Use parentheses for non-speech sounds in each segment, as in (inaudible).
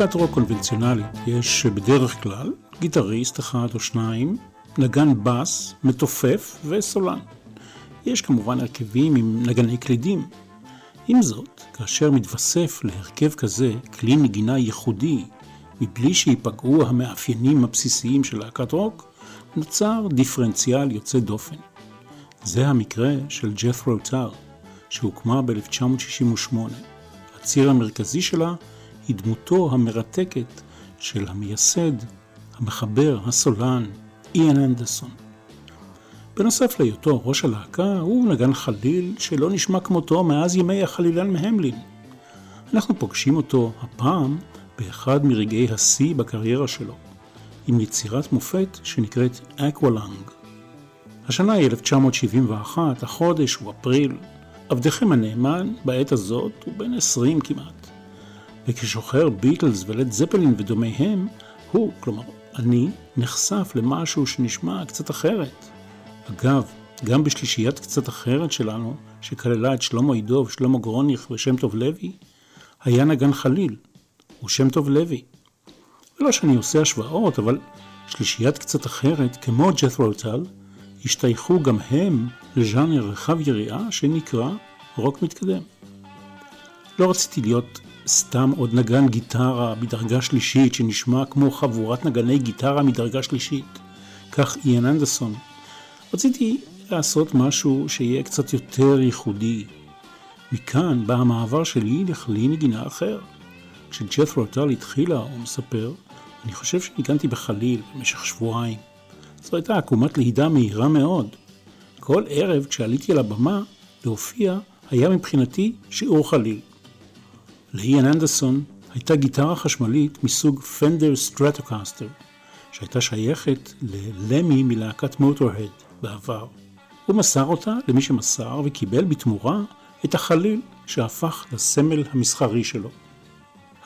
בלהקת רוק קונבנציונלית יש בדרך כלל גיטריסט אחד או שניים, נגן בס, מתופף וסולן. יש כמובן הרכבים עם נגני קלידים. עם זאת, כאשר מתווסף להרכב כזה כלי נגינה ייחודי, מבלי שייפגעו המאפיינים הבסיסיים של להקת רוק, נוצר דיפרנציאל יוצא דופן. זה המקרה של ג'ת'רו טל, שהוקמה ב-1968. הציר המרכזי שלה היא דמותו המרתקת של המייסד, המחבר, הסולן, איאן אנדרסון. בנוסף להיותו ראש הלהקה, הוא נגן חליל שלא נשמע כמותו מאז ימי החלילן מהמלין. אנחנו פוגשים אותו הפעם באחד מרגעי השיא בקריירה שלו, עם יצירת מופת שנקראת Aqualung. השנה היא 1971, החודש הוא אפריל. עבדכם הנאמן, בעת הזאת, הוא בן 20 כמעט. וכשוחר ביטלס ולד זפלין ודומיהם, הוא, כלומר אני, נחשף למשהו שנשמע קצת אחרת. אגב, גם בשלישיית קצת אחרת שלנו, שכללה את שלמה עידוב, שלמה גרוניך ושם טוב לוי, היה נגן חליל, הוא שם טוב לוי. ולא שאני עושה השוואות, אבל שלישיית קצת אחרת, כמו ג'ת'רו טל, השתייכו גם הם לז'אנר רחב יריעה שנקרא רוק מתקדם. לא רציתי להיות סתם עוד נגן גיטרה מדרגה שלישית שנשמע כמו חבורת נגני גיטרה מדרגה שלישית. כך איאן אנדרסון. רציתי לעשות משהו שיהיה קצת יותר ייחודי. מכאן בא המעבר שלי לכלי נגינה אחר. כשג'ת'רו טל התחילה, הוא מספר, אני חושב שניגנתי בחליל במשך שבועיים. זו הייתה עקומת למידה מהירה מאוד. כל ערב כשעליתי על הבמה להופיע היה מבחינתי שיעור חליל. לאיאן אנדרסון הייתה גיטרה חשמלית מסוג פנדר סטרטוקסטר, שהייתה שייכת ללמי מלהקת מוטורהד בעבר. הוא מסר אותה למי שמסר וקיבל בתמורה את החליל שהפך לסמל המסחרי שלו.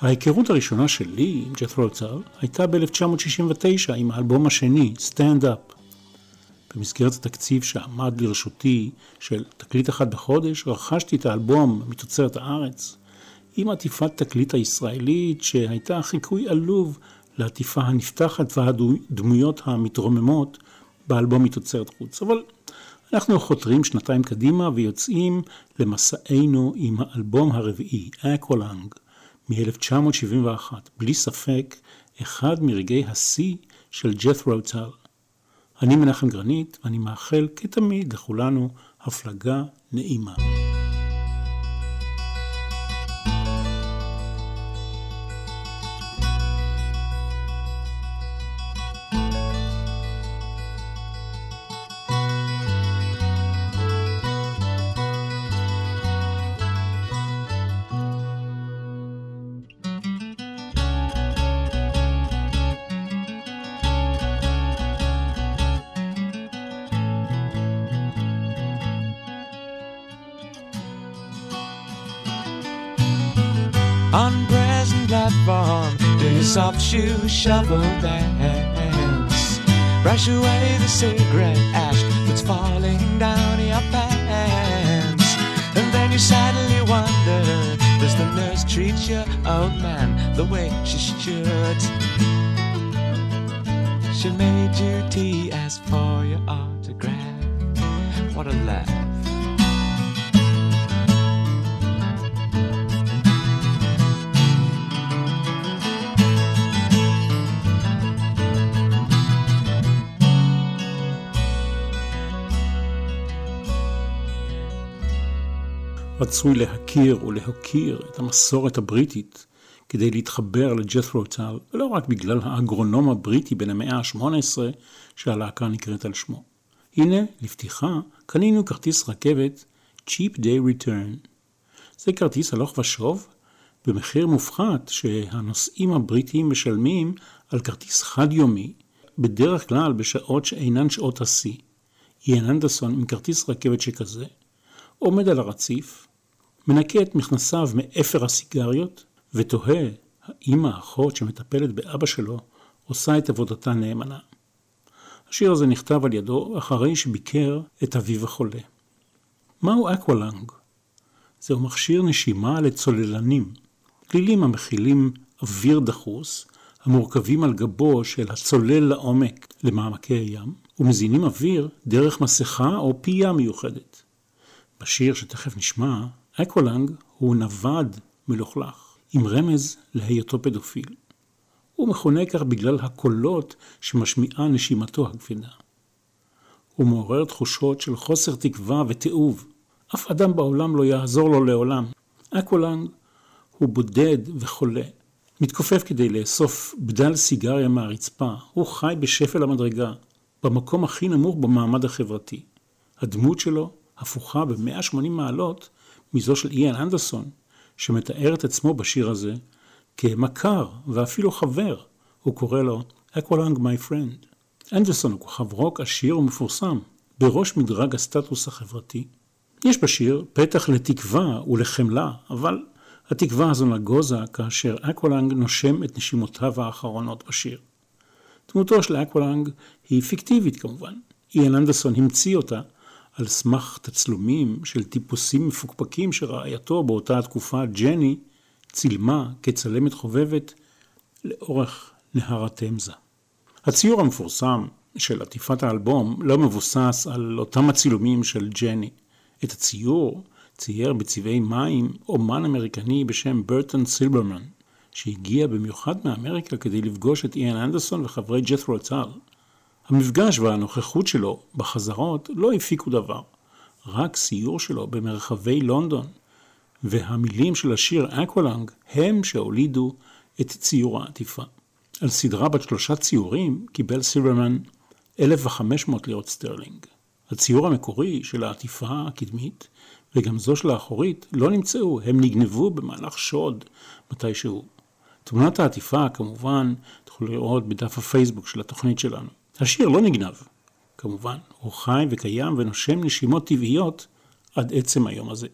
ההיכרות הראשונה שלי עם ג'ת'רו צר הייתה ב-1969 עם האלבום השני, Stand Up. במסגרת התקציב שעמד לרשותי של תקליט אחד בחודש, רכשתי את האלבום מתוצרת הארץ, עם עטיפת תקליט הישראלית שהייתה חיקוי עלוב לעטיפה הנפתחת והדמויות המתרוממות באלבום מתוצרת חוץ. אבל אנחנו חותרים שנתיים קדימה ויוצאים למסענו עם האלבום הרביעי, אקוולנג, מ-1971, בלי ספק אחד מרגעי השיא של ג'ת'רו טל. אני מנחם גרנית, ואני מאחל כתמיד לכולנו הפלגה נעימה. Your shovel dance. Brush away the cigarette ash that's falling down your pants. And then you sadly wonder, does the nurse treat your old man the way she should? She made you tea, asked for your autograph. What a laugh. רצוי להכיר ולהוקיר את המסורת הבריטית כדי להתחבר לג'ת'רו טל, ולא רק בגלל האגרונום הבריטי בן המאה ה-18 שהלהקה נקראת על שמו. הנה, לפתיחה, קנינו כרטיס רכבת Cheap Day Return. זה כרטיס הלוך ושוב במחיר מופחת שהנוסעים הבריטים משלמים על כרטיס חד-יומי, בדרך כלל בשעות שאינן שעות השיא. איאן אנדרסון עם כרטיס רכבת שכזה, עומד על הרציף, מנקה את מכנסיו מאפר הסיגריות, ותוהה האם האחות שמטפלת באבא שלו עושה את עבודתה נאמנה. השיר הזה נכתב על ידו אחרי שביקר את אביו החולה. מהו אקוולנג? זהו מכשיר נשימה לצוללנים, גלילים המכילים אוויר דחוס, המורכבים על גבו של הצולל לעומק למעמקי הים, ומזינים אוויר דרך מסכה או פייה מיוחדת. בשיר שתכף נשמע, אקוולנג הוא נווד מלוכלך, עם רמז להיותו פדופיל. הוא מכונה כך בגלל הקולות שמשמיעה נשימתו הכבדה. הוא מעורר תחושות של חוסר תקווה ותיעוב. אף אדם בעולם לא יעזור לו לעולם. אקוולנג הוא בודד וחולה. מתכופף כדי לאסוף בדל סיגריה מהרצפה. הוא חי בשפל המדרגה, במקום הכי נמוך במעמד החברתי. הדמות שלו הפוכה ב-180 מעלות מזו של איאן אנדרסון, שמתאר את עצמו בשיר הזה כמכר ואפילו חבר. הוא קורא לו Aqualung my friend. אנדרסון הוא כוכב רוק עשיר ומפורסם, בראש מדרג הסטטוס החברתי. יש בשיר פתח לתקווה ולחמלה, אבל התקווה הזו נגוזה כאשר אקוולנג נושם את נשימותיו האחרונות בשיר. דמותו של אקוולנג היא פיקטיבית כמובן. איאן אנדרסון המציא אותה על סמך תצלומים של טיפוסים מפוקפקים שרעייתו באותה התקופה, ג'ני, צילמה כצלמת חובבת לאורך נהר התמזה. הציור המפורסם של עטיפת האלבום לא מבוסס על אותם הצילומים של ג'ני. את הציור צייר בצבעי מים אומן אמריקני בשם ברטון סילברמן, שהגיע במיוחד מאמריקה כדי לפגוש את איאן אנדרסון וחברי ג'ת'רו טל. המפגש והנוכחות שלו בחזרות לא הפיקו דבר, רק סיור שלו במרחבי לונדון, והמילים של השיר אקוולנג הם שהולידו את ציור העטיפה. על סדרה בת שלושה ציורים קיבל סילברמן 1,500 לירות סטרלינג. הציור המקורי של העטיפה הקדמית וגם זו של האחורית לא נמצאו, הם נגנבו במהלך שוד מתישהו. תמונת העטיפה כמובן תוכלו לראות בדף הפייסבוק של התוכנית שלנו. השיר לא נגנב, כמובן, הוא חי וקיים ונושם נשימות טבעיות עד עצם היום הזה.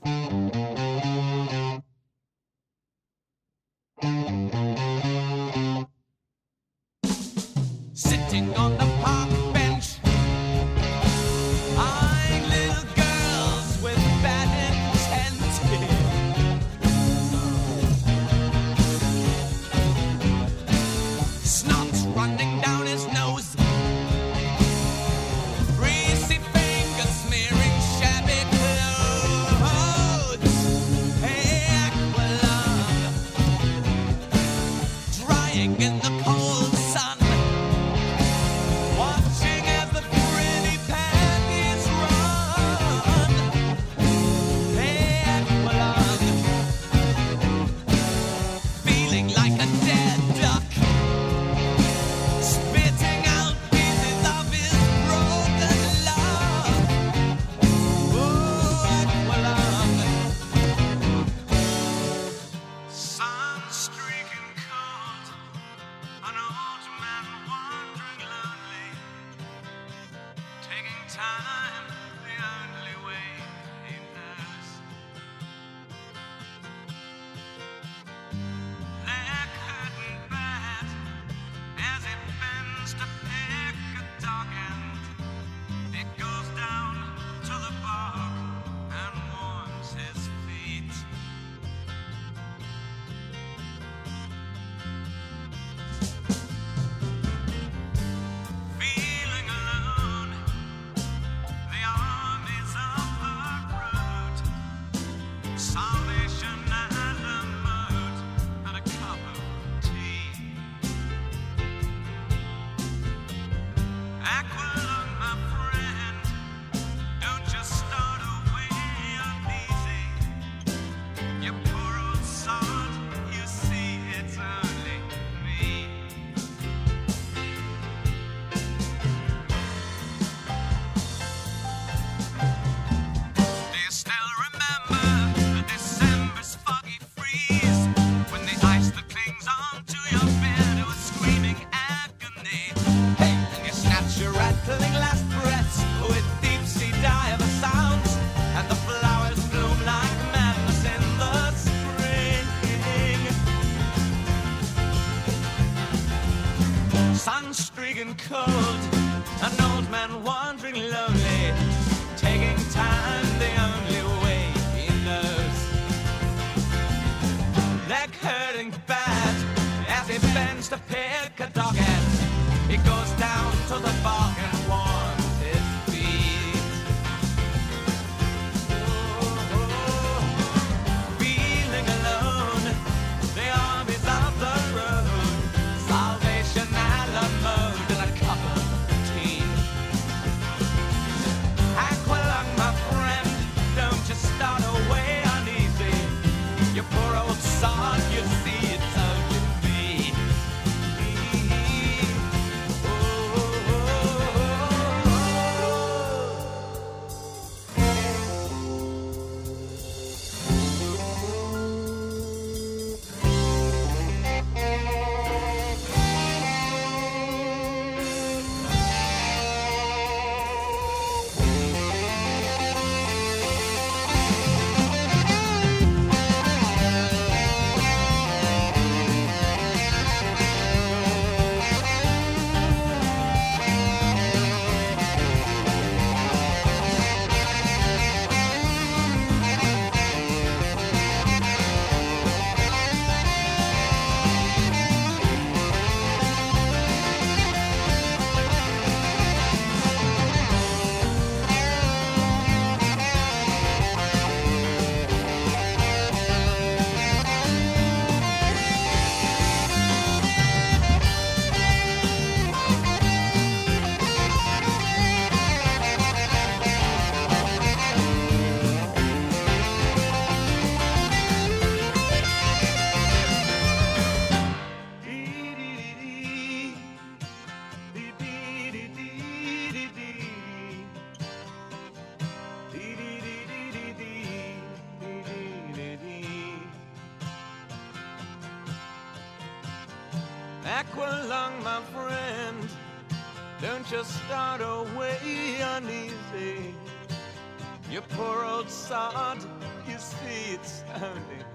(laughs) only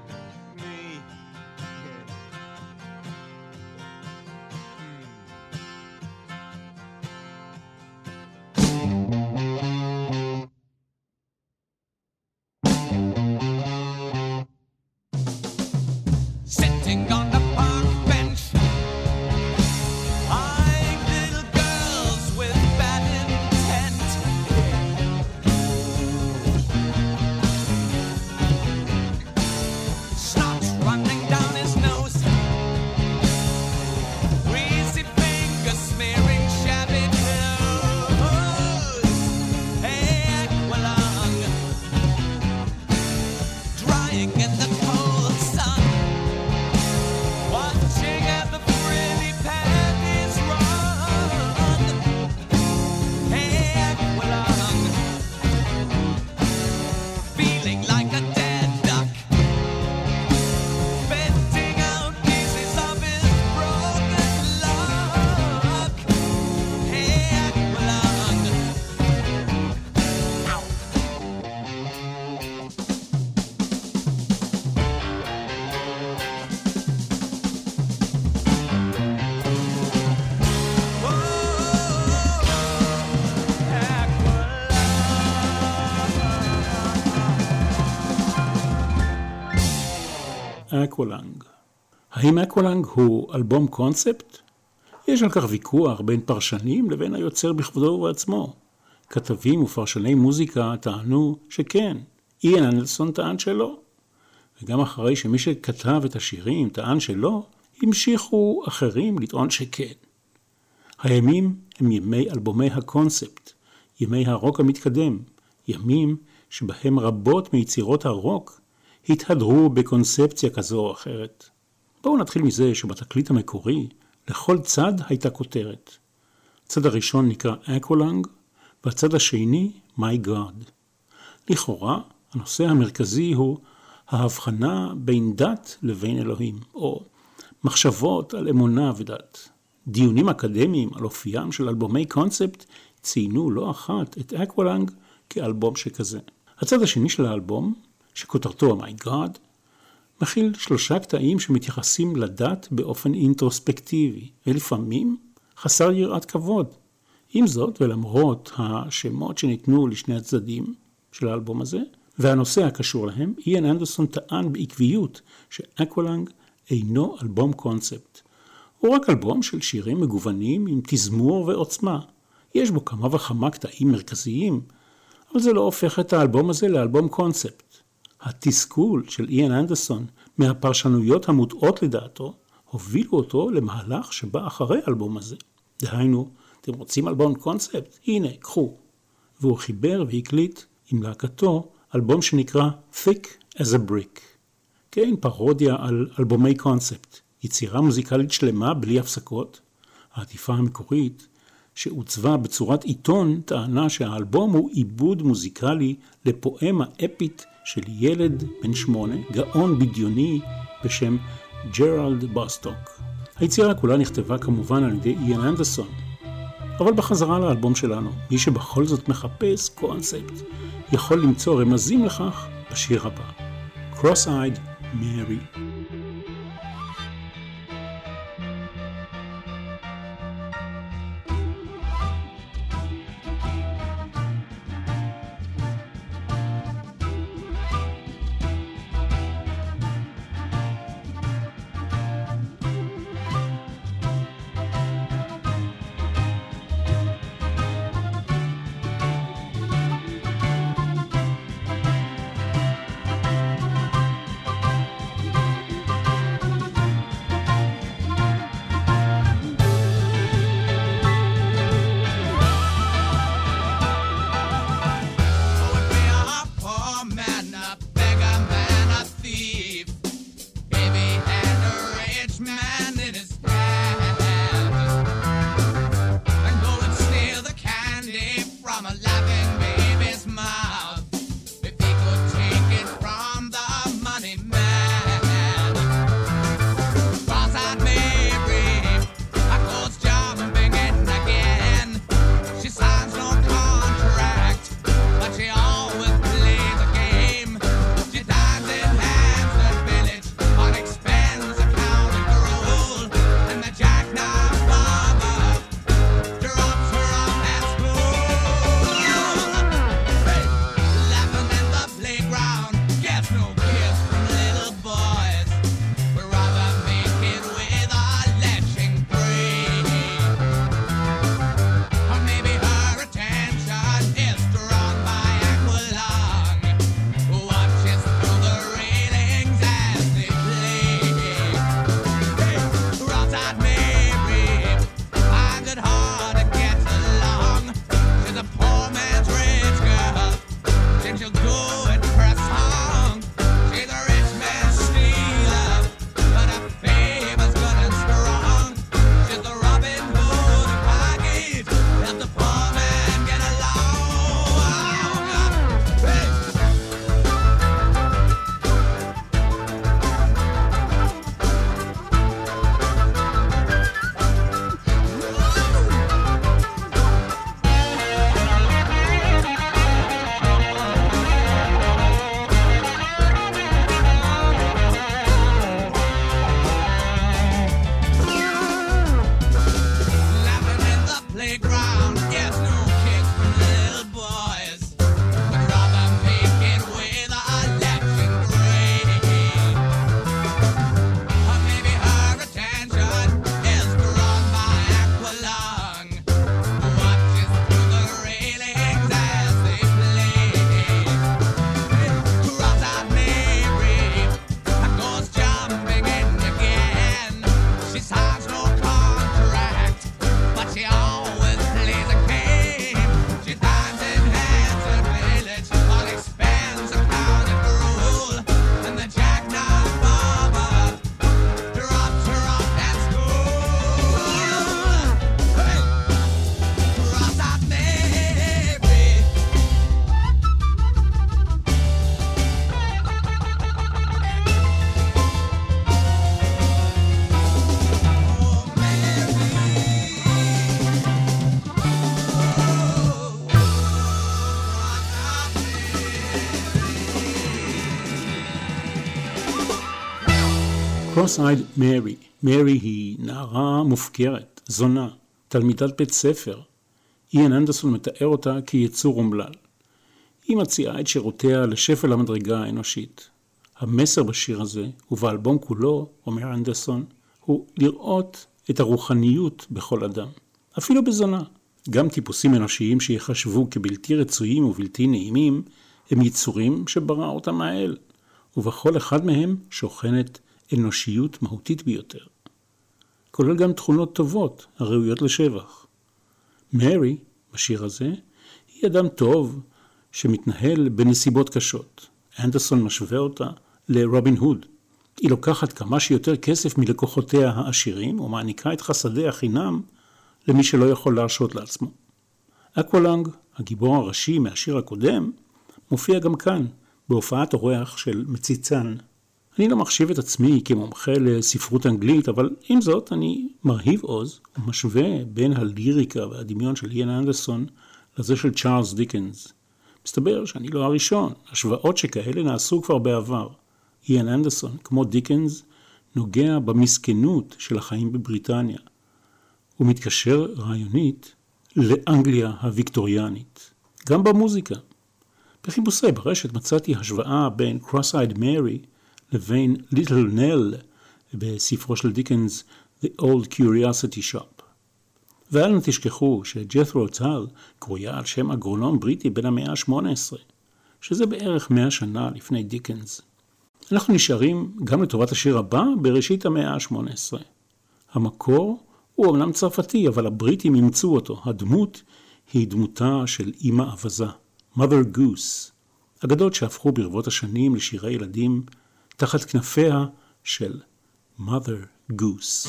אקוולנג. האם אקוולנג הוא אלבום קונספט? יש על כך ויכוח בין פרשנים לבין היוצר בכבודו ובעצמו. כתבים ופרשני מוזיקה טענו שכן, איאן אנדרסון טען שלא. וגם אחרי שמי שכתב את השירים טען שלא, המשיכו אחרים לטעון שכן. הימים הם ימי אלבומי הקונספט, ימי הרוק המתקדם, ימים שבהם רבות מיצירות הרוק התהדרו בקונספציה כזו או אחרת. בואו נתחיל מזה שבתקליט המקורי לכל צד הייתה כותרת. הצד הראשון נקרא אקוולנג, והצד השני My God. לכאורה, הנושא המרכזי הוא ההבחנה בין דת לבין אלוהים, או מחשבות על אמונה ודת. דיונים אקדמיים על אופיים של אלבומי קונספט ציינו לא אחת את אקוולנג כאלבום שכזה. הצד השני של האלבום, שכותרתו ה-My God, מכיל שלושה קטעים שמתייחסים לדת באופן אינטרוספקטיבי, ולפעמים חסר יראת כבוד. עם זאת, ולמרות השמות שניתנו לשני הצדדים של האלבום הזה, והנושא הקשור להם, איאן אנדרסון טען בעקביות שאקוולנג אינו אלבום קונספט. הוא רק אלבום של שירים מגוונים עם תזמור ועוצמה. יש בו כמה וכמה קטעים מרכזיים, אבל זה לא הופך את האלבום הזה לאלבום קונספט. התסכול של איאן אנדרסון מהפרשנויות המוטעות לדעתו, הובילו אותו למהלך שבא אחרי האלבום הזה. דהיינו, אתם רוצים אלבום קונספט? הנה, קחו. והוא חיבר והקליט עם להקתו אלבום שנקרא Thick as a Brick. כן, פרודיה על אלבומי קונספט. יצירה מוזיקלית שלמה בלי הפסקות. העטיפה המקורית, שעוצבה בצורת עיתון, טענה שהאלבום הוא עיבוד מוזיקלי לפואמה אפית של ילד בן שמונה, גאון בדיוני בשם ג'רלד בוסטוק. היצירה כולה נכתבה כמובן על ידי איאן אנדרסון. אבל בחזרה לאלבום שלנו, מי שבכל זאת מחפש קונספט, יכול למצוא רמזים לכך בשיר הבא. Cross-eyed Mary. Cross-eyed Mary, מרי היא נערה מופקרת, זונה, תלמידת בית ספר. איאן אנדרסון מתאר אותה כיצור אומלל. היא מציעה את שירותיה לשפל המדרגה האנושית. המסר בשיר הזה, ובאלבום כולו, אומר אנדרסון, הוא לראות את הרוחניות בכל אדם, אפילו בזונה. גם טיפוסים אנושיים שיחשבו כבלתי רצויים ובלתי נעימים, הם יצורים שברא אותם האל, ובכל אחד מהם שוכנת אנושיות מהותית ביותר. כולל גם תכונות טובות הראויות לשבח. מרי, בשיר הזה, היא אדם טוב שמתנהל בנסיבות קשות. אנדרסון משווה אותה לרובין הוד. היא לוקחת כמה שיותר כסף מלקוחותיה העשירים ומעניקה את חסדיה חינם למי שלא יכול להרשות לעצמו. אקוולנג, הגיבור הראשי מהשיר הקודם, מופיע גם כאן, בהופעת אורח של מציצן. אני לא מחשיב את עצמי כמומחה לספרות אנגלית, אבל עם זאת אני מרהיב עוז ומשווה בין הליריקה והדמיון של איין אנדרסון לזה של צ'ארלס דיקנס. מסתבר שאני לא הראשון, השוואות שכאלה נעשו כבר בעבר. איין אנדרסון, כמו דיקנס, נוגע במסכנות של החיים בבריטניה. הוא מתקשר רעיונית לאנגליה הוויקטוריאנית, גם במוזיקה. בחיפושי ברשת מצאתי השוואה בין Cross-Eyed Mary לבין Little Nell בספרו של דיקנס The Old Curiosity Shop. ואל נא תשכחו שג'ת'רו טל קרויה על שם אגרונום בריטי בן המאה ה-18, שזה בערך מאה שנה לפני דיקנס. אנחנו נשארים גם לטובת השיר הבא בראשית המאה ה-18. המקור הוא אמנם צרפתי, אבל הבריטים אימצו אותו. הדמות היא דמותה של אימא אווזה, mother goose, אגדות שהפכו ברבות השנים לשירי ילדים תחת כנפיה של mother goose.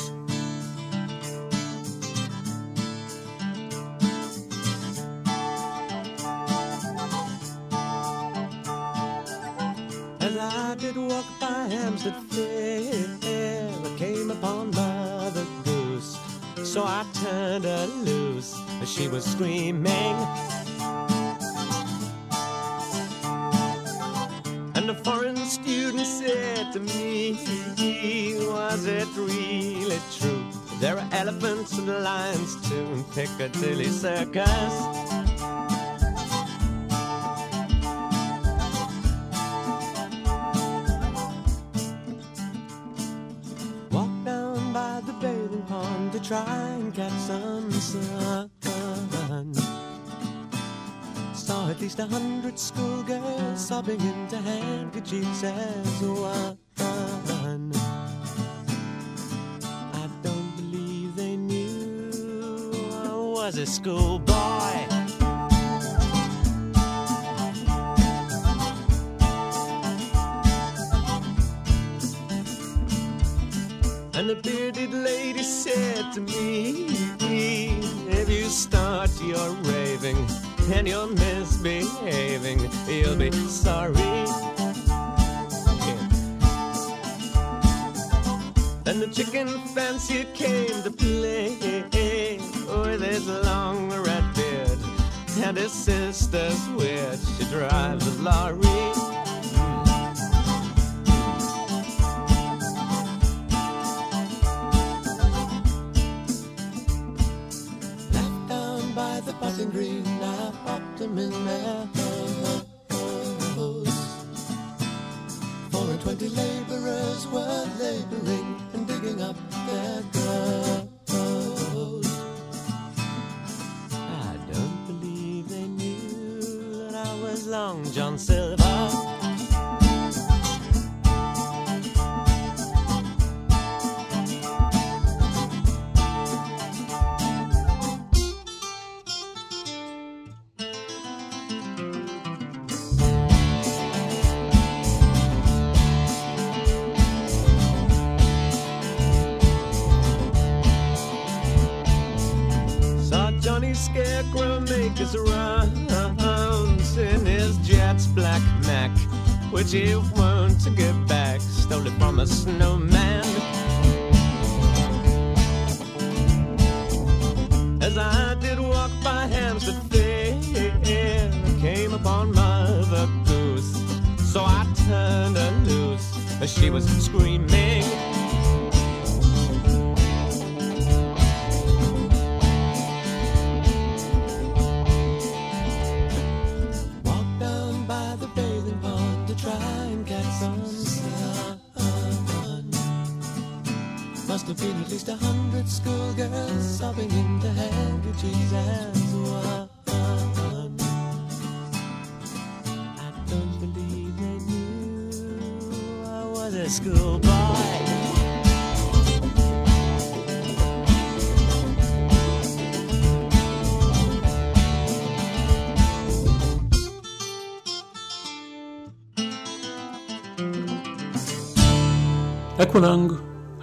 Hampstead Fair, I came upon Mother Goose. So I turned her loose as she was screaming. Student said to me, Was it really true? There are elephants and lions too in Piccadilly Circus. Walk down by the bathing pond to try and catch some sun. At least a hundred schoolgirls sobbing into handkerchiefs as one. I don't believe they knew I was a schoolboy. And the bearded lady said to me, If you start your raving and you're misbehaving, you'll be sorry. Yeah. Then the chicken fancier came to play with his long red beard and his sister's witch. She drives a lorry. Green, Popped in their house. Four and twenty laborers were laboring and digging up their clothes. I don't believe they knew that I was Long John Silver. no אקוולנג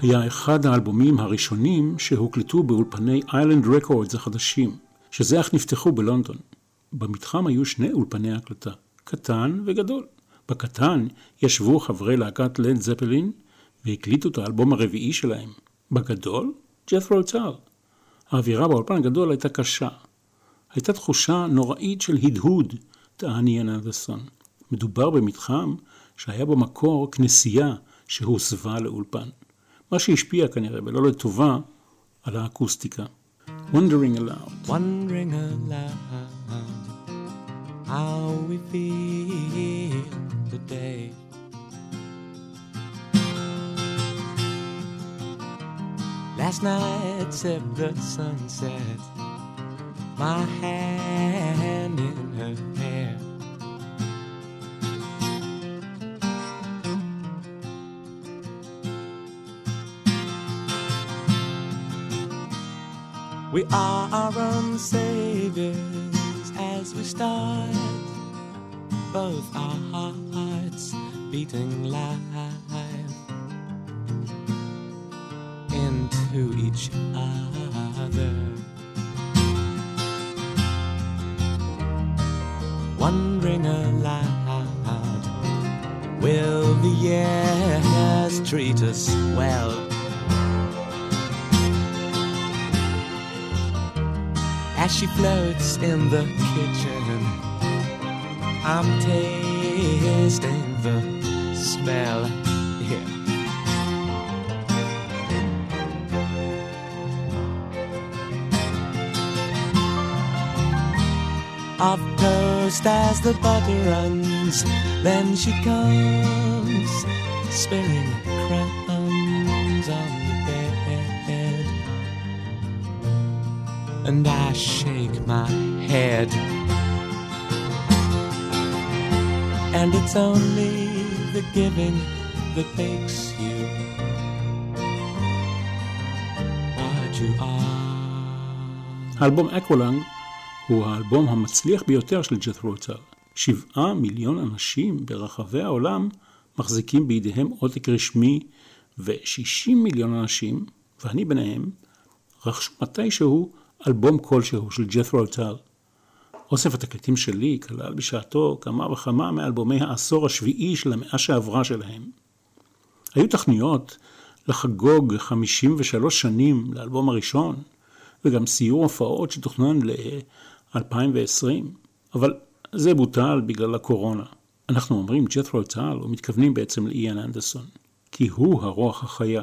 היה אחד האלבומים הראשונים שהוקלטו באולפני איילנד רקורדס החדשים, שזה אך נפתחו בלונדון. במתחם היו שני אולפני הקלטה, קטן וגדול. בקטן ישבו חברי להקת לד זפלין והקליטו את האלבום הרביעי שלהם. בגדול, ג'ת'רו טאל. האווירה באולפן הגדול הייתה קשה. הייתה תחושה נוראית של הדהוד, טען איין אנדרסון. מדובר במתחם שהיה במקור כנסייה שהוסבה לאולפן. מה שהשפיע כנראה, ולא לטובה, על האקוסטיקה. Wondering aloud. Wondering aloud how we feel today. Last night sipped the sunset, my hand in her hair. We are our own saviors as we start, both our hearts beating live into each other. Wondering aloud, will the years treat us well? As she floats in the kitchen. I'm tasting the smell. Yeah. Of toast as the butter runs, then she comes spilling crumbs and I shake my head. And it's only the giving that makes you what you are. האלבום אקוולנג הוא האלבום המצליח ביותר של ג'ת'רו טאל. שבעה מיליון אנשים ברחבי העולם מחזיקים בידיהם עותק רשמי, ו-60 מיליון אנשים, ואני ביניהם, רכשו מתישהו אלבום כלשהו של ג'ת'רו טאל. אוסף התקליטים שלי כלל בשעתו כמה וכמה מאלבומי העשור השביעי של המאה שעברה שלהם. היו תכניות לחגוג 53 שנים לאלבום הראשון, וגם סיור הופעות שתוכנן ל-2020, אבל זה בוטל בגלל הקורונה. אנחנו אומרים ג'ת'רו טל ומתכוונים בעצם לאיאן אנדרסון, כי הוא הרוח החיה.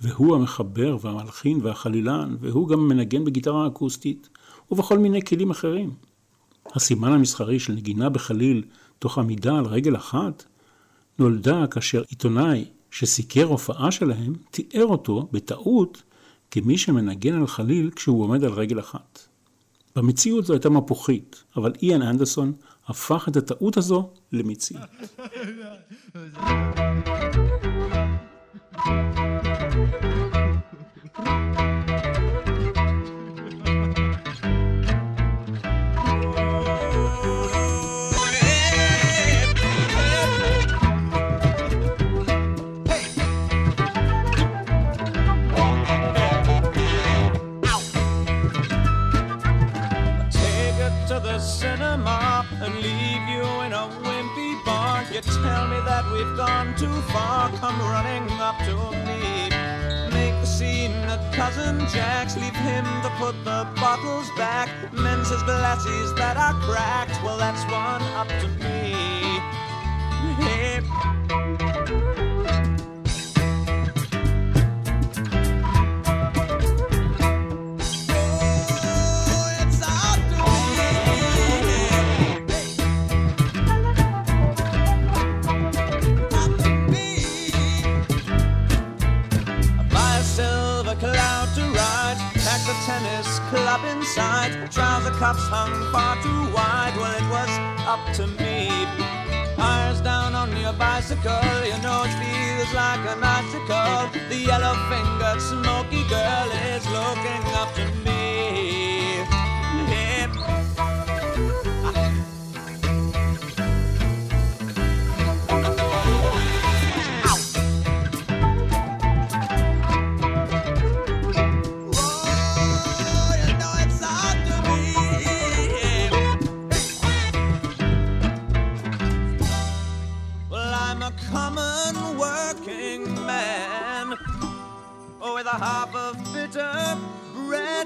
והוא המחבר והמלחין והחלילן, והוא גם מנגן בגיטרה אקוסטית ובכל מיני כלים אחרים. הסימן המסחרי של נגינה בחליל תוך עמידה על רגל אחת נולדה כאשר עיתונאי שסיקר הופעה שלהם תיאר אותו בטעות כמי שמנגן על חליל כשהוא עומד על רגל אחת. במציאות זו הייתה מפוחית, אבל איאן אנדרסון הפך את הטעות הזו למציאות. (laughs)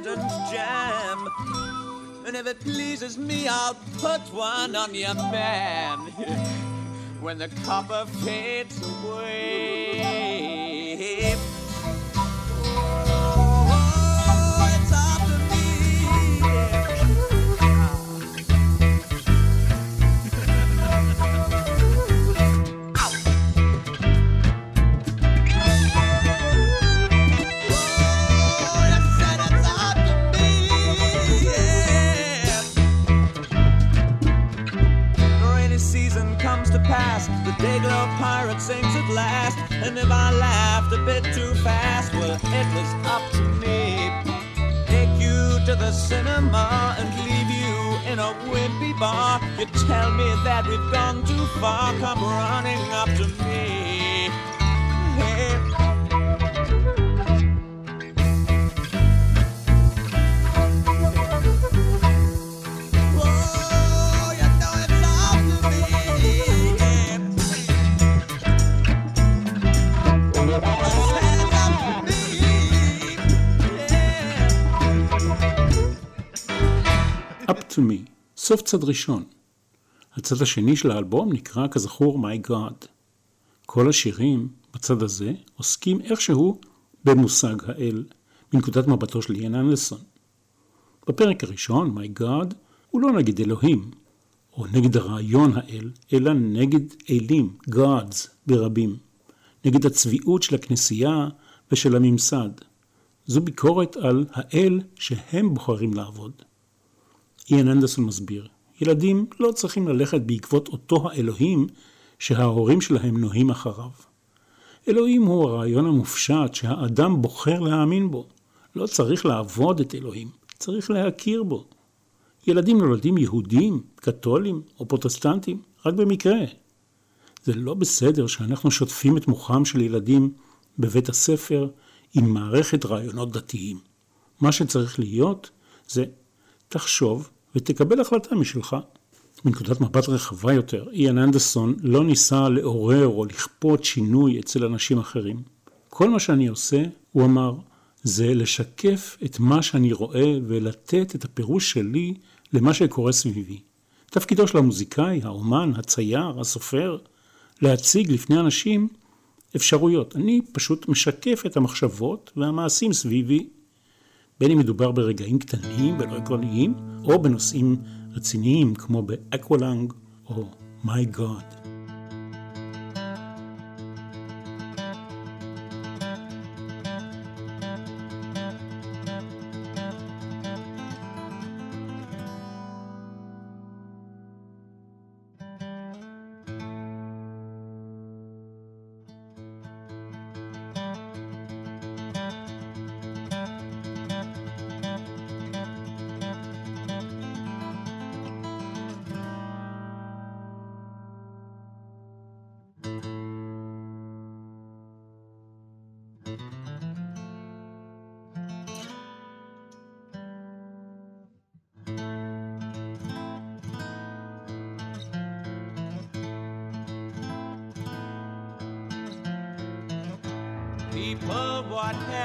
and jam. And if it pleases me, I'll put one on your man. (laughs) when the copper fades away. Dayglow pirate sings at last. And if I laughed a bit too fast, well, it was up to me. Take you to the cinema and leave you in a wimpy bar. You tell me that we've gone too far, come running up to me. Hey. Me, סוף צד ראשון. הצד השני של האלבום נקרא כזכור My God. כל השירים בצד הזה עוסקים איכשהו במושג האל, מנקודת מבטו של איין אנדסון. בפרק הראשון, My God, הוא לא נגד אלוהים, או נגד הרעיון האל, אלא נגד אלים, Gods, ברבים. נגד הצביעות של הכנסייה ושל הממסד. זו ביקורת על האל שהם בוחרים לעבוד. איין אנדרסון מסביר, ילדים לא צריכים ללכת בעקבות אותו האלוהים שההורים שלהם נוהים אחריו. אלוהים הוא הרעיון המופשט שהאדם בוחר להאמין בו. לא צריך לעבוד את אלוהים, צריך להכיר בו. ילדים נולדים יהודים, קתולים או פרוטסטנטים, רק במקרה. זה לא בסדר שאנחנו שוטפים את מוחם של ילדים בבית הספר עם מערכת רעיונות דתיים. מה שצריך להיות זה תחשוב ותקבל החלטה משלך. מנקודת מבט רחבה יותר, איאן אנדרסון לא ניסה לעורר או לכפות שינוי אצל אנשים אחרים. כל מה שאני עושה, הוא אמר, זה לשקף את מה שאני רואה ולתת את הפירוש שלי למה שקורה סביבי. תפקידו של המוזיקאי, האומן, הצייר, הסופר, להציג לפני אנשים אפשרויות. אני פשוט משקף את המחשבות והמעשים סביבי. בין אם מדובר ברגעים קטנים ולא עקרוניים, או בנושאים רציניים כמו באקוולנג או My God.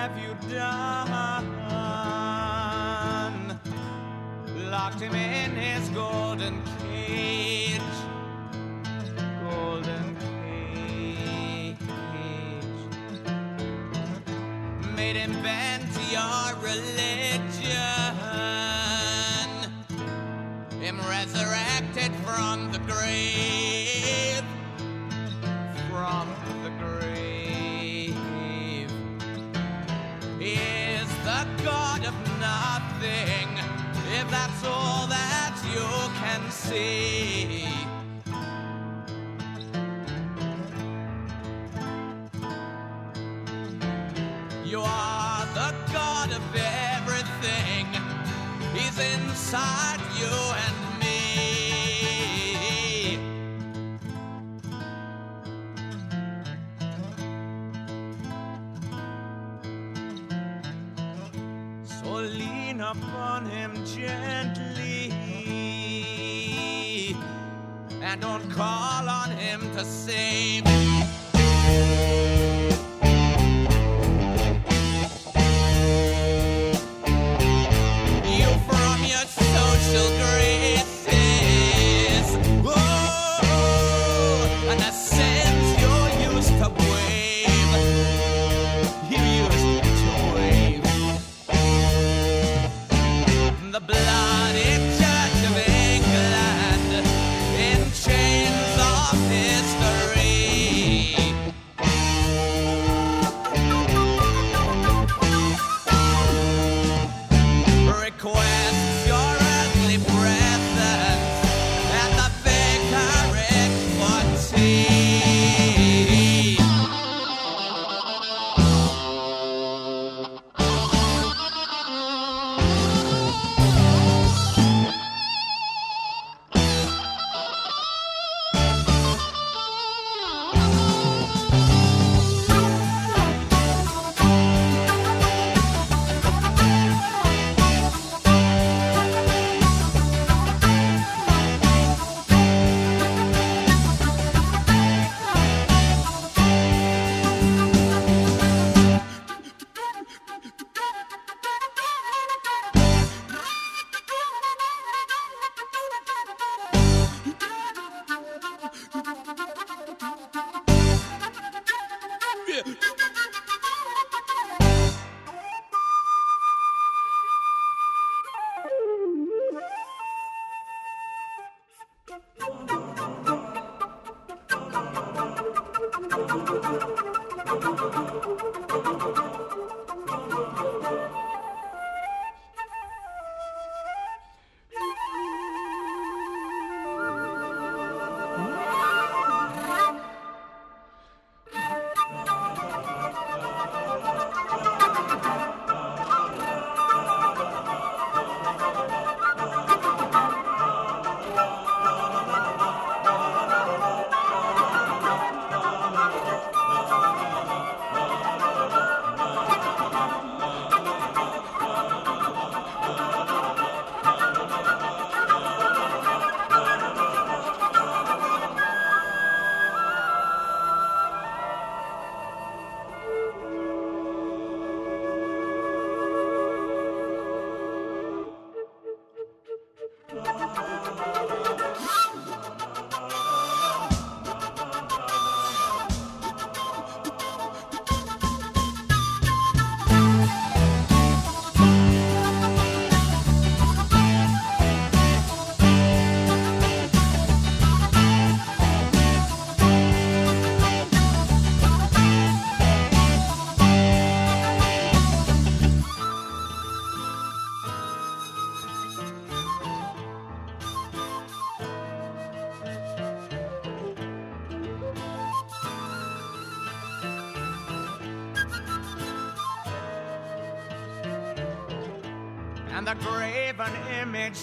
Have you done? Locked him in his golden cage. Golden cage. Made him bend to your religion. side.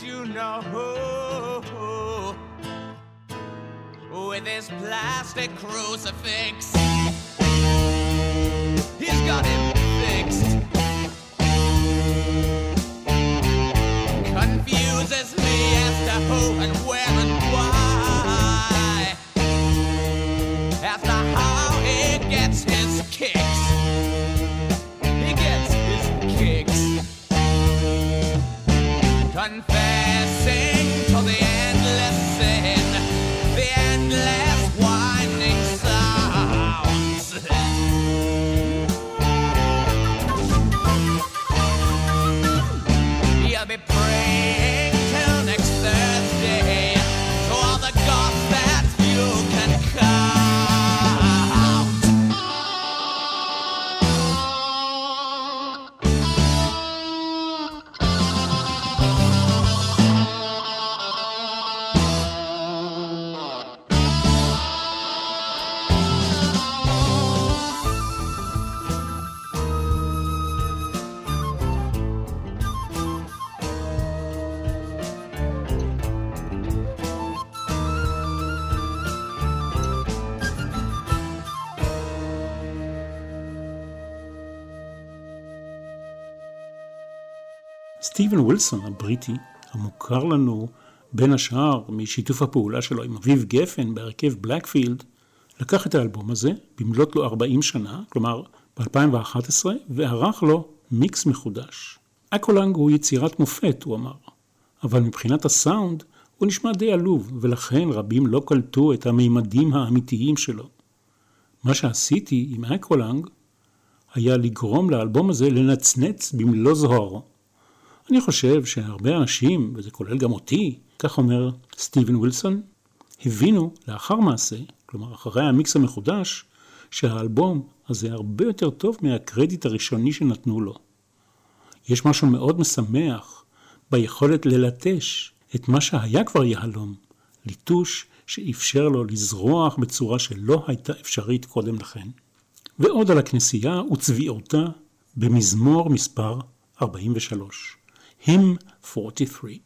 You know with his plastic crucifix. סטיבן ווילסון הבריטי, המוכר לנו בין השאר משיתוף הפעולה שלו עם אביב גפן בהרכב בלקפילד, לקח את האלבום הזה במלאת לו 40 שנה, כלומר ב-2011, וערך לו מיקס מחודש. אקוולנג הוא יצירת מופת, הוא אמר, אבל מבחינת הסאונד הוא נשמע די עלוב, ולכן רבים לא קלטו את המימדים האמיתיים שלו. מה שעשיתי עם אקוולנג היה לגרום לאלבום הזה לנצנץ במלוא זוהרו. אני חושב שהרבה אנשים, וזה כולל גם אותי, כך אומר סטיבן וילסון, הבינו לאחר מעשה, כלומר אחרי המיקס המחודש, שהאלבום הזה הרבה יותר טוב מהקרדיט הראשוני שנתנו לו. יש משהו מאוד משמח ביכולת ללטש את מה שהיה כבר יהלום, ליטוש שאפשר לו לזרוח בצורה שלא הייתה אפשרית קודם לכן. ועוד על הכנסייה וצביעותה במזמור מספר 43, Hymn 43.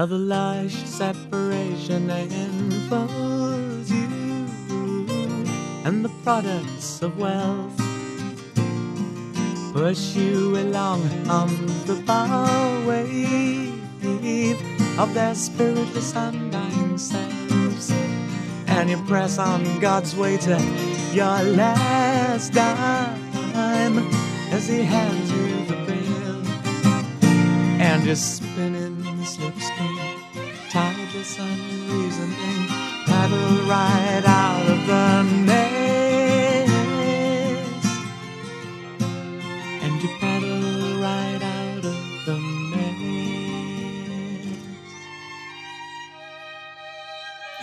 Well, the large separation enfolds you, and the products of wealth push you along on the power wave of their spiritless undying selves, and you press on God's way to your last dime as He hands you the bill, and you're spinning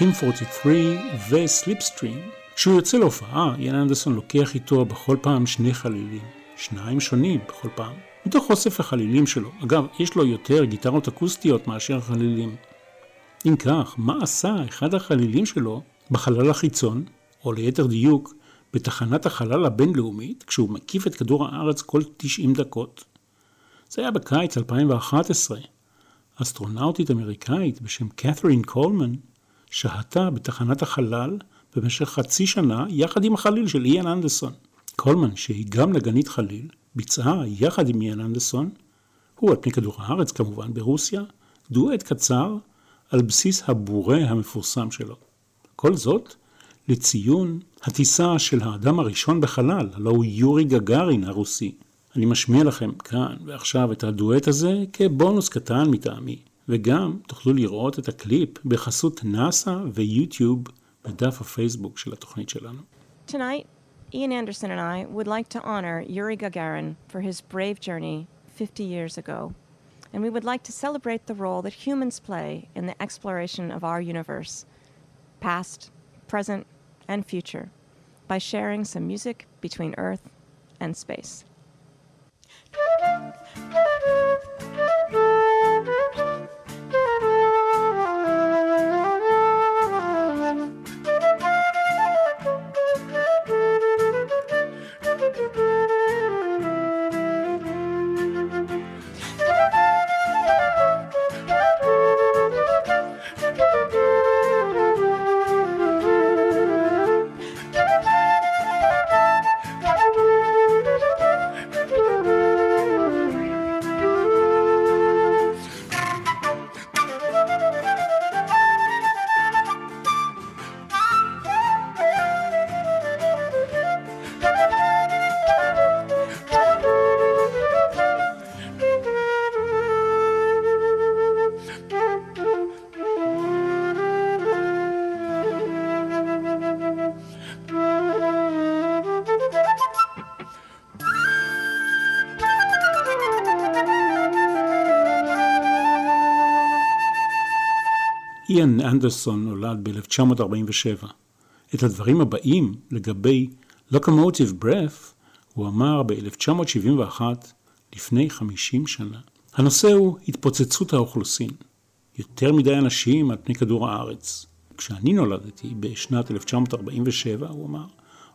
1943 ו-Slipstream. כשהוא יוצא להופעה, יאן אנדרסון לוקח איתו בכל פעם שני חלילים, שניים שונים בכל פעם, מתוך אוסף החלילים שלו. אגב, יש לו יותר גיטרות אקוסטיות מאשר חלילים. אם כך, מה עשה אחד החלילים שלו בחלל החיצון, או ליתר דיוק, בתחנת החלל הבינלאומית, כשהוא מקיף את כדור הארץ כל 90 דקות? זה היה בקיץ 2011. אסטרונאוטית אמריקאית בשם קת'רין קולמן שהתה בתחנת החלל במשך חצי שנה יחד עם החליל של איאן אנדרסון. קולמן, שהיא גם נגנית חליל, ביצעה יחד עם איאן אנדרסון, הוא על פני כדור הארץ כמובן, ברוסיה, דואט קצר על בסיס הבורה המפורסם שלו. כל זאת לציון הטיסה של האדם הראשון בחלל, הלא הוא יורי גגארין הרוסי. אני משמיע לכם כאן ועכשיו את הדואט הזה כבונוס קטן מטעמי, וגם תוכלו לראות את הקליפ בחסות נאסא ויוטיוב בדף הפייסבוק של התוכנית שלנו. Tonight, Ian Anderson and I would like to honor Yuri Gagarin for his brave journey 50 years ago. And we would like to celebrate the role that humans play in the exploration of our universe, past, present, and future, by sharing some music between Earth and space. איאן אנדרסון נולד ב-1947. את הדברים הבאים לגבי Locomotive Breath הוא אמר ב-1971, לפני 50 שנה. הנושא הוא התפוצצות האוכלוסין. יותר מדי אנשים על פני כדור הארץ. כשאני נולדתי בשנת 1947, הוא אמר,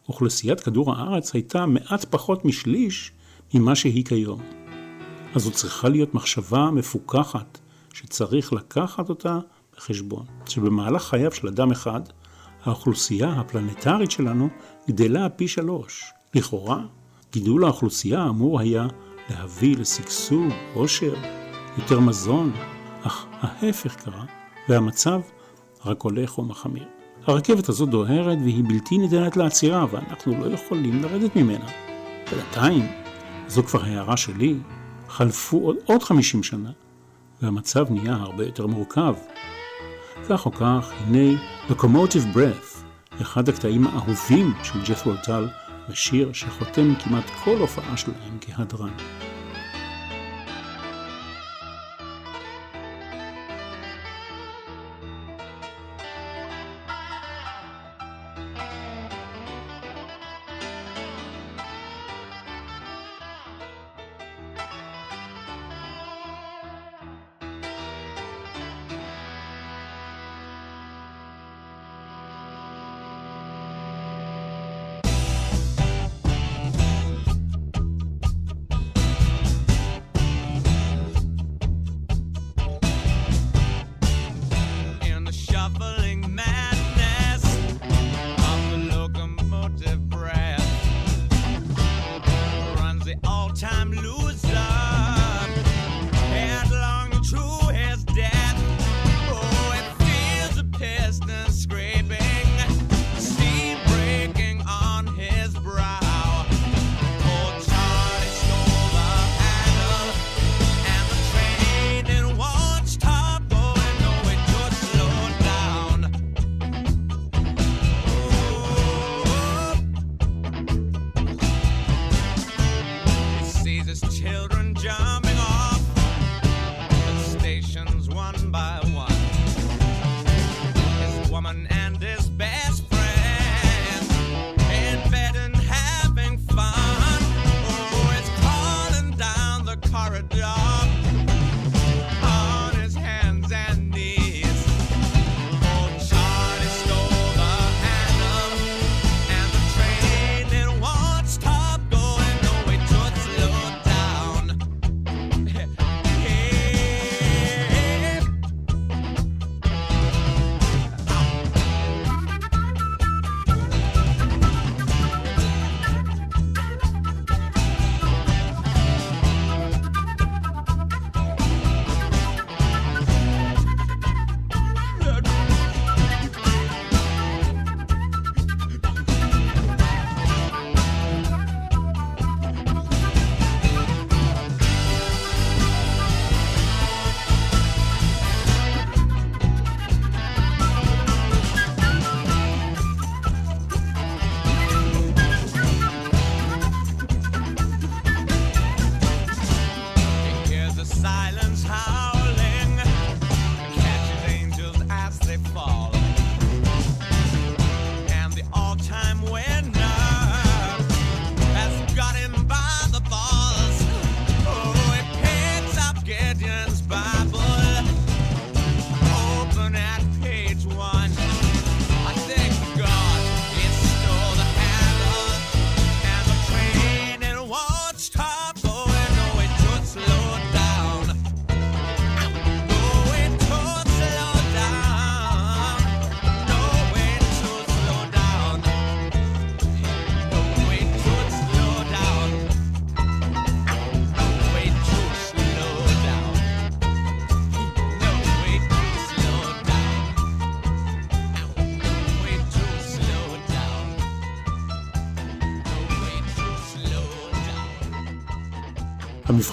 אוכלוסיית כדור הארץ הייתה מעט פחות משליש ממה שהיא כיום. אז זו צריכה להיות מחשבה מפוכחת שצריך לקחת אותה בחשבון שבמהלך חייו של אדם אחד, האוכלוסייה הפלנטרית שלנו גדלה פי שלוש. לכאורה, גידול האוכלוסייה אמור היה להביא לשגשוג, עושר, יותר מזון, אך ההפך קרה, והמצב רק הולך ומחמיר. הרכבת הזאת דוהרת והיא בלתי ניתנת לעצירה, ואנחנו לא יכולים לרדת ממנה. בינתיים, זו כבר הערה שלי, חלפו עוד, עוד 50 שנה, והמצב נהיה הרבה יותר מורכב. כך או כך, הנה Locomotive Breath, אחד הקטעים האהובים של ג'ת'רו טל, בשיר שחותם כמעט כל הופעה שלהם כהדרן.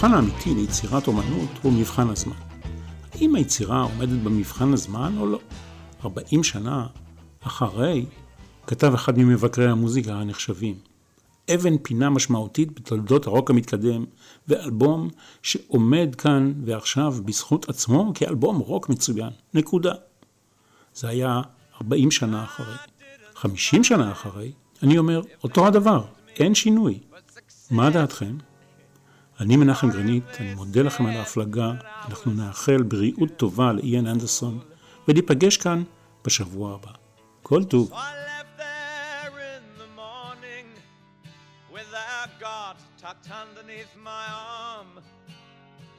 המבחן האמיתי ליצירת אומנות הוא מבחן הזמן. האם היצירה עומדת במבחן הזמן או לא? 40 שנה אחרי, כתב אחד ממבקרי המוזיקה הנחשבים, אבן פינה משמעותית בתולדות הרוק המתקדם, ואלבום שעומד כאן ועכשיו בזכות עצמו כאלבום רוק מצוין. נקודה. זה היה 40 שנה אחרי. 50 שנה אחרי, אני אומר, אותו הדבר, אין שינוי. מה דעתכם? אני מנחם גרנית, אני מודה לכם על ההפלגה, אנחנו נאחל בריאות טובה לאיין אנדרסון, וניפגש כאן בשבוע הבא. כל טוב. tucked underneath my arm,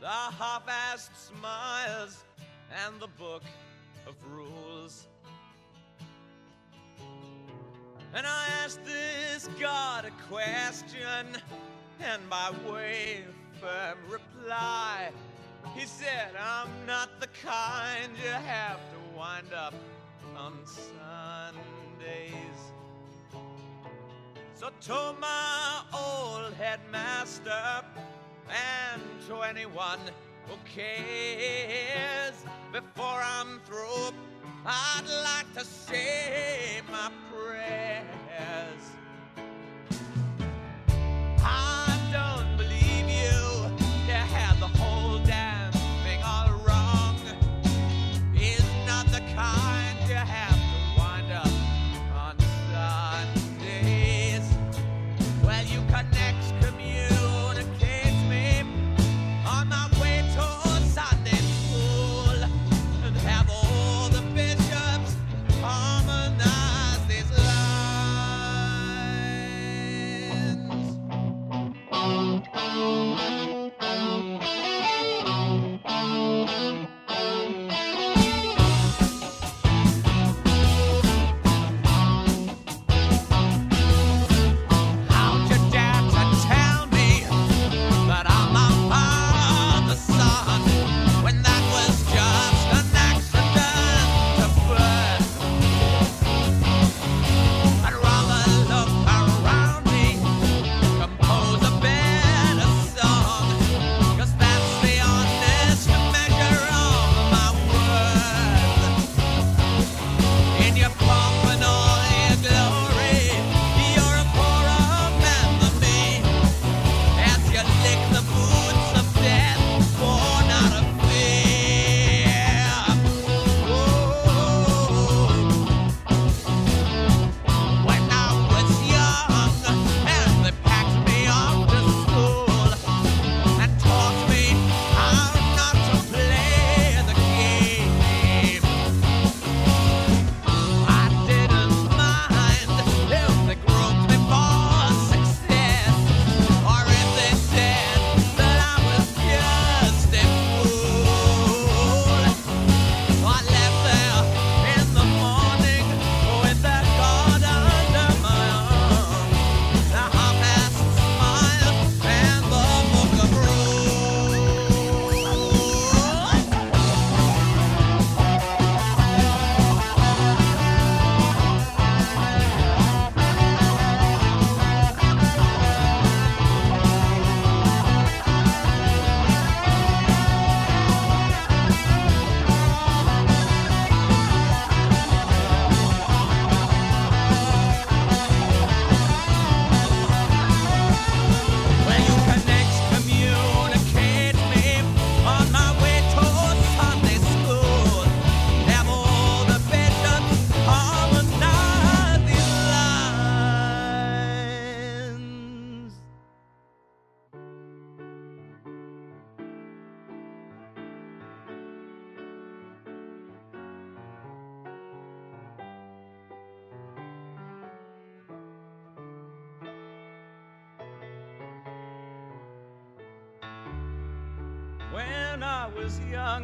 the half-assed smiles and the book of rules. And I asked this God a question, and by way of firm reply, he said, I'm not the kind you have to wind up on Sundays. So to my old headmaster and to anyone who cares, before I'm through, I'd like to say my prayers. I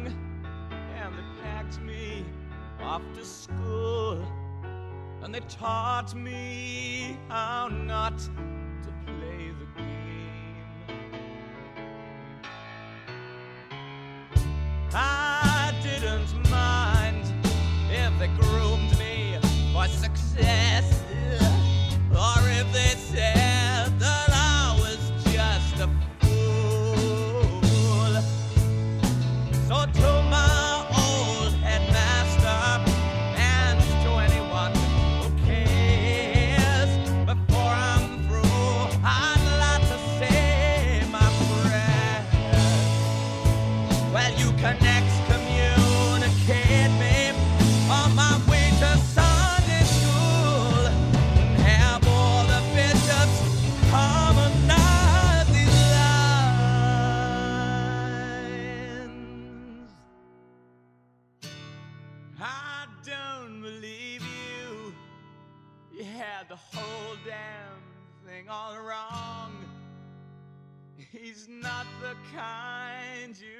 young and they packed me off to school and they taught me behind you.